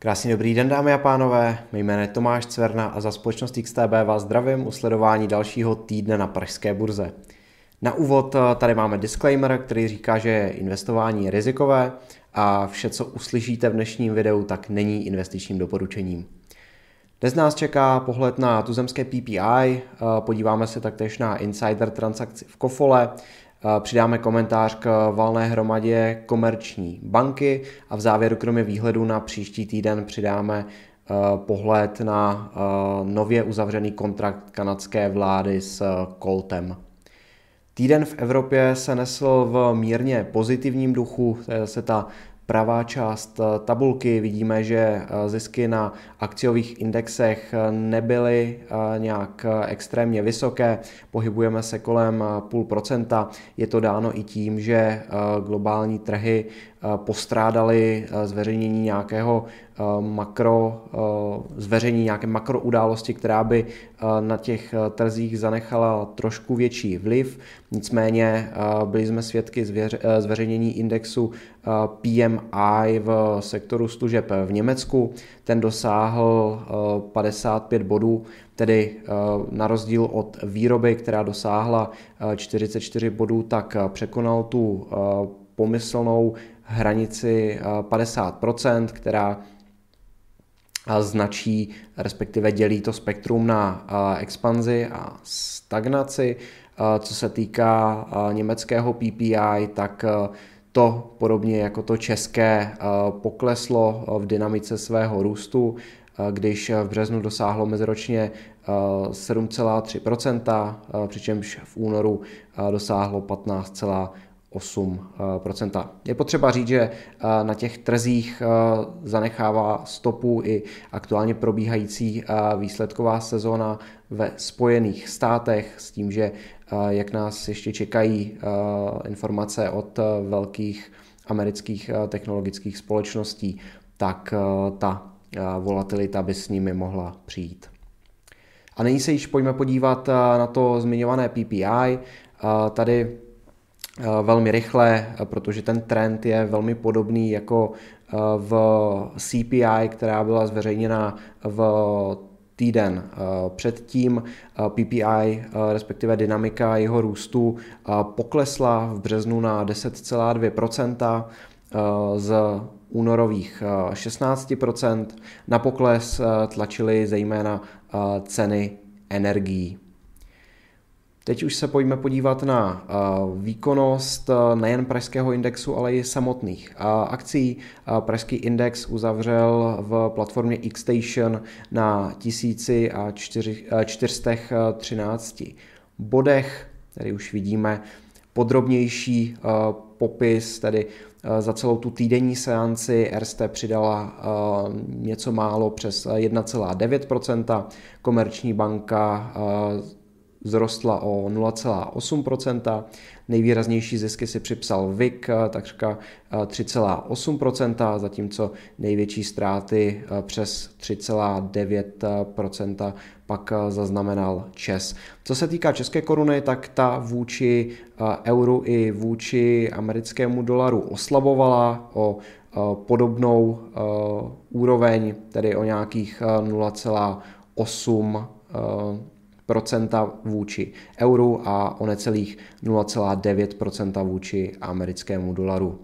Krásný dobrý den, dámy a pánové. Mé jméno je Tomáš Cverna a za společnost XTB vás zdravím u sledování dalšího týdne na pražské burze. Na úvod eh, tady máme disclaimer, který říká, že investování je rizikové a vše, co uslyšíte v dnešním videu, tak není investičním doporučením. Dnes nás čeká pohled na tuzemské PPI, eh, podíváme se taktéž na insider transakci v Kofole, přidáme komentář k valné hromadě komerční banky a v závěru kromě výhledu na příští týden přidáme eh, pohled na nově uzavřený kontrakt kanadské vlády s Coltem. Týden v Evropě se nesl v mírně pozitivním duchu, se ta pravá část eh, tabulky vidíme, že eh, zisky na akciových indexech eh, nebyly nějak extrémně vysoké, pohybujeme se kolem půl procenta. Je to dáno i tím, že globální trhy postrádali zveřejnění nějakého makro, zveřejnění nějaké makroudálosti, která by na těch trzích zanechala trošku větší vliv. Nicméně byli jsme svědky zveřejnění indexu PMI v sektoru služeb v Německu. Ten dosáhl 55 bodů, tedy na rozdíl od výroby, která dosáhla 44 bodů, tak překonal tu pomyslnou hranici 50%, která značí, respektive dělí to spektrum na expanzi a stagnaci. Co se týká německého PPI, tak to podobně jako to české pokleslo v dynamice svého růstu, když v březnu dosáhlo meziročně 7,3%, přičemž v únoru dosáhlo 8%. Je potřeba říct, že eh, na těch trzích eh, zanechává stopu i aktuálně probíhající eh, výsledková sezóna ve Spojených státech s tím, že jak nás ještě čekají informace od velkých amerických technologických společností, tak ta volatilita by s nimi mohla přijít. A nyní se již pojďme podívat na to zmiňované PPI. Tady velmi rychle, eh, protože ten trend je velmi podobný jako eh, v CPI, která byla zveřejněna v týden předtím. PPI, respektive dynamika jeho růstu, poklesla v březnu na 10,2% z únorových 16%. Na pokles tlačily zejména ceny energií. Teď už se pojďme podívat na výkonnost nejen pražského indexu, ale i samotných akcí. Pražský index uzavřel v platformě Xstation na 1413 bodech, tady už vidíme podrobnější popis, tedy za celou tu týdenní seanci RST přidala něco málo přes 1,9%, Komerční banka vzrostla o 0,8%, nejvýraznější zisky si připsal VIK, takřka 3,8%, zatímco největší ztráty přes 3,9% pak zaznamenal ČES. Co se týká české koruny, tak ta vůči euru i vůči americkému dolaru oslabovala o podobnou úroveň, tedy o nějakých 0,8 procenta vůči euru a o necelých 0,9% vůči americkému dolaru.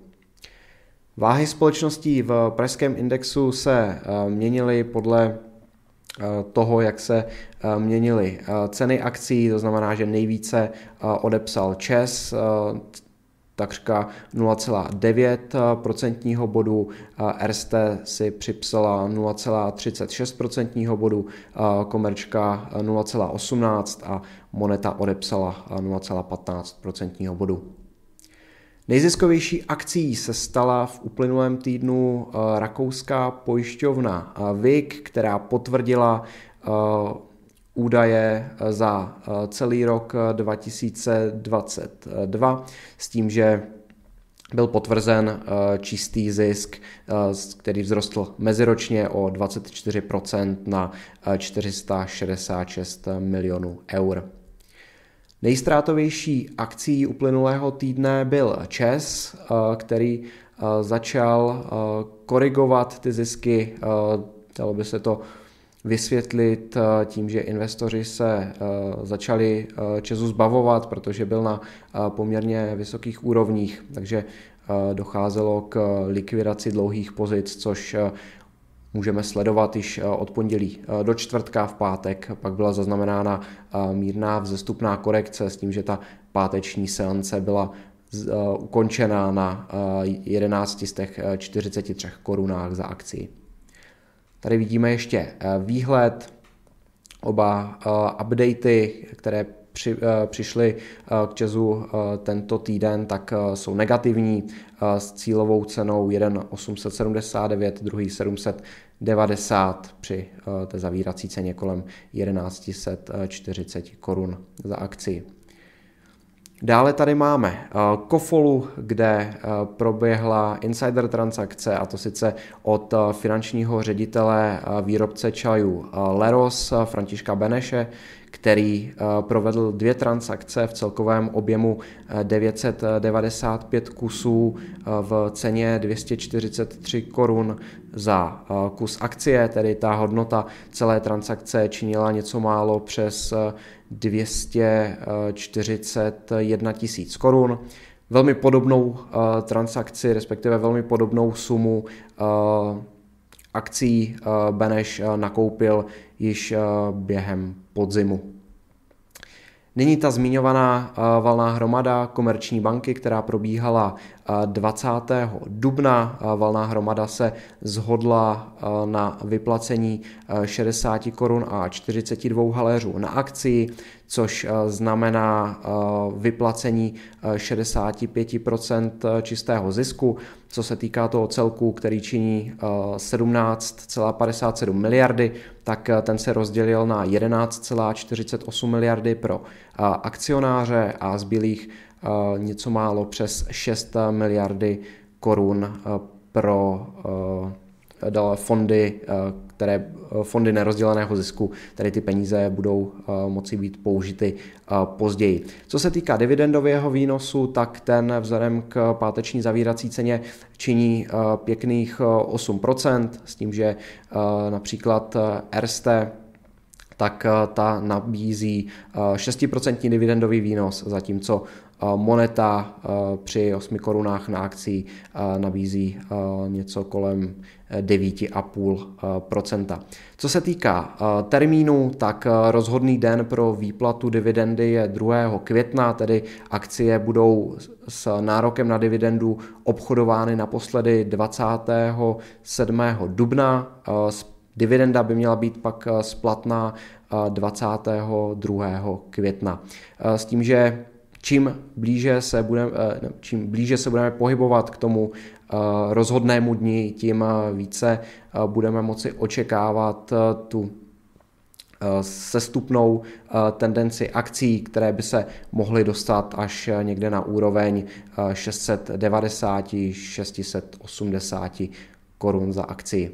Váhy společností v pražském indexu se eh, měnily podle eh, toho, jak se eh, měnily ceny akcí, to znamená, že nejvíce odepsal ČES, takřka 0,9% bodu, RST si připsala 0,36% bodu, komerčka 0,18% a moneta odepsala 0,15% bodu. Nejziskovější akcí se stala v uplynulém týdnu rakouská pojišťovna VIK, která potvrdila údaje eh, za eh, celý rok 2022 eh, s tím, že byl potvrzen čistý zisk, který vzrostl meziročně o 24% na 466 milionů eur. Nejstrátovější akcí uplynulého týdne byl ČES, který začal korigovat ty zisky, dalo by se to vysvětlit tím, že investoři se začali Česu zbavovat, protože byl na poměrně vysokých úrovních, takže docházelo k likvidaci dlouhých pozic, což můžeme sledovat již od pondělí do čtvrtka v pátek. Pak byla zaznamenána mírná vzestupná korekce s tím, že ta páteční seance byla ukončena na 11 z těch 43 korunách za akci. Tady vidíme ještě výhled, oba updaty, které při, přišly k Česu tento týden, tak jsou negativní s cílovou cenou 1,879, druhý 790 při té zavírací ceně kolem 1140 korun za akci. Dále tady máme Kofolu, kde proběhla insider transakce, a to sice od finančního ředitele výrobce čajů Leros Františka Beneše, který eh, provedl dvě transakce v celkovém objemu 995 eh, kusů eh, v ceně 243 korun za kus akcie, tedy ta hodnota celé transakce činila něco málo přes 241 tisíc korun. Velmi podobnou transakci, respektive velmi podobnou sumu akcí Beneš nakoupil již během podzimu. Nyní ta zmiňovaná valná hromada komerční banky, která probíhala 20. dubna. Valná hromada se zhodla na vyplacení 60 korun a 42 haléřů na akci, což znamená vyplacení 65% čistého zisku, co se týká toho celku, který činí 17,57 miliardy, tak ten se rozdělil na 11,48 miliardy pro akcionáře a zbylých něco málo přes 6 miliardy korun pro fondy, které fondy nerozděleného zisku, tedy ty peníze budou moci být použity později. Co se týká dividendového výnosu, tak ten vzhledem k páteční zavírací ceně činí pěkných 8%, s tím, že například Erste tak ta nabízí 6% dividendový výnos, zatímco Moneta při 8 korunách na akcí nabízí něco kolem 9,5%. Co se týká termínu, tak rozhodný den pro výplatu dividendy je 2. května, tedy akcie budou s nárokem na dividendu obchodovány naposledy 27. dubna. Dividenda by měla být pak splatná 22. května. S tím, že čím blíže se budeme, eh, čím blíže se budeme pohybovat k tomu eh, rozhodnému dni, tím eh, více budeme moci očekávat tu sestupnou tendenci akcí, které by se mohly dostat až někde na úroveň 690-680 korun za akci.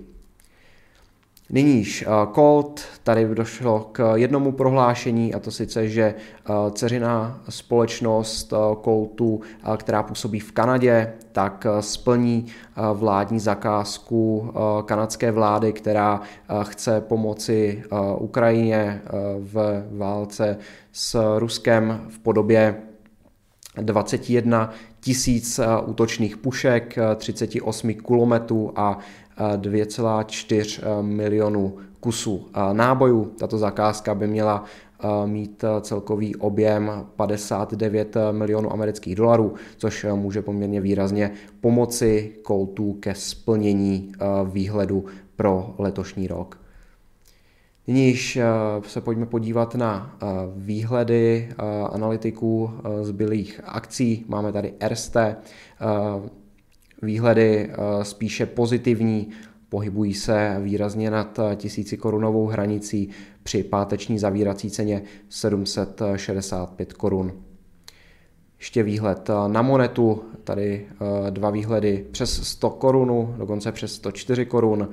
Nyníž eh, Colt, tady došlo k jednomu prohlášení a to sice, že eh, ceřiná společnost eh, Coltu, která působí v Kanadě, tak splní vládní zakázku kanadské vlády, která chce pomoci Ukrajině v válce s Ruskem v podobě 21 tisíc útočných pušek, 38 kulometů a 2,4 eh, milionů kusů eh, nábojů. Tato zakázka by měla eh, mít celkový objem 59 milionů amerických dolarů, což může poměrně výrazně pomoci Coltu ke splnění výhledu pro letošní rok. Nyní se pojďme podívat na výhledy analytiků zbylých akcí. Máme tady Erste, výhledy eh, spíše pozitivní, pohybují se výrazně nad eh, tisíci korunovou hranicí při páteční zavírací ceně 765 korun. Ještě výhled eh, na monetu, tady dva výhledy přes 100 korun, dokonce přes 104 korun,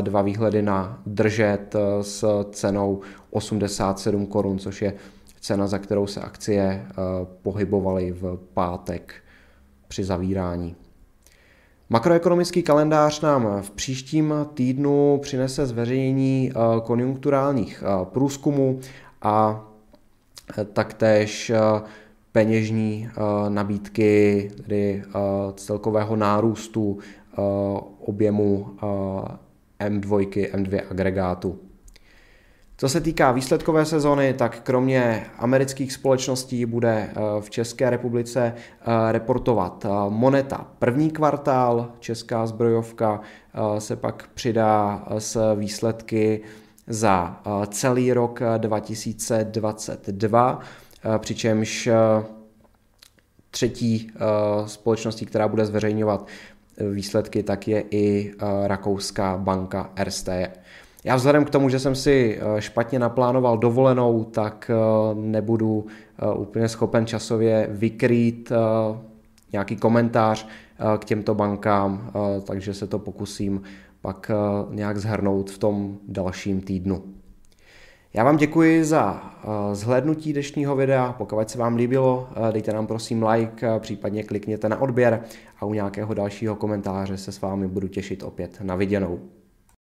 dva výhledy na držet s cenou 87 korun, což je cena, za kterou se akcie pohybovaly v pátek při zavírání. Makroekonomický kalendář nám v příštím týdnu přinese zveřejnění konjunkturálních průzkumů a taktéž peněžní nabídky, tedy celkového nárůstu objemu M2, M2 agregátu. Co se týká výsledkové sezony, tak kromě amerických společností bude v České republice reportovat Moneta první kvartál, česká zbrojovka se pak přidá s výsledky za celý rok 2022, přičemž třetí společností, která bude zveřejňovat výsledky, tak je i rakouská banka Erste. Já vzhledem k tomu, že jsem si špatně naplánoval dovolenou, tak nebudu úplně schopen časově vykrýt nějaký komentář k těmto bankám, takže se to pokusím pak nějak zhrnout v tom dalším týdnu. Já vám děkuji za zhlédnutí dnešního videa, pokud se vám líbilo, dejte nám prosím like, případně klikněte na odběr a u nějakého dalšího komentáře se s vámi budu těšit opět na viděnou.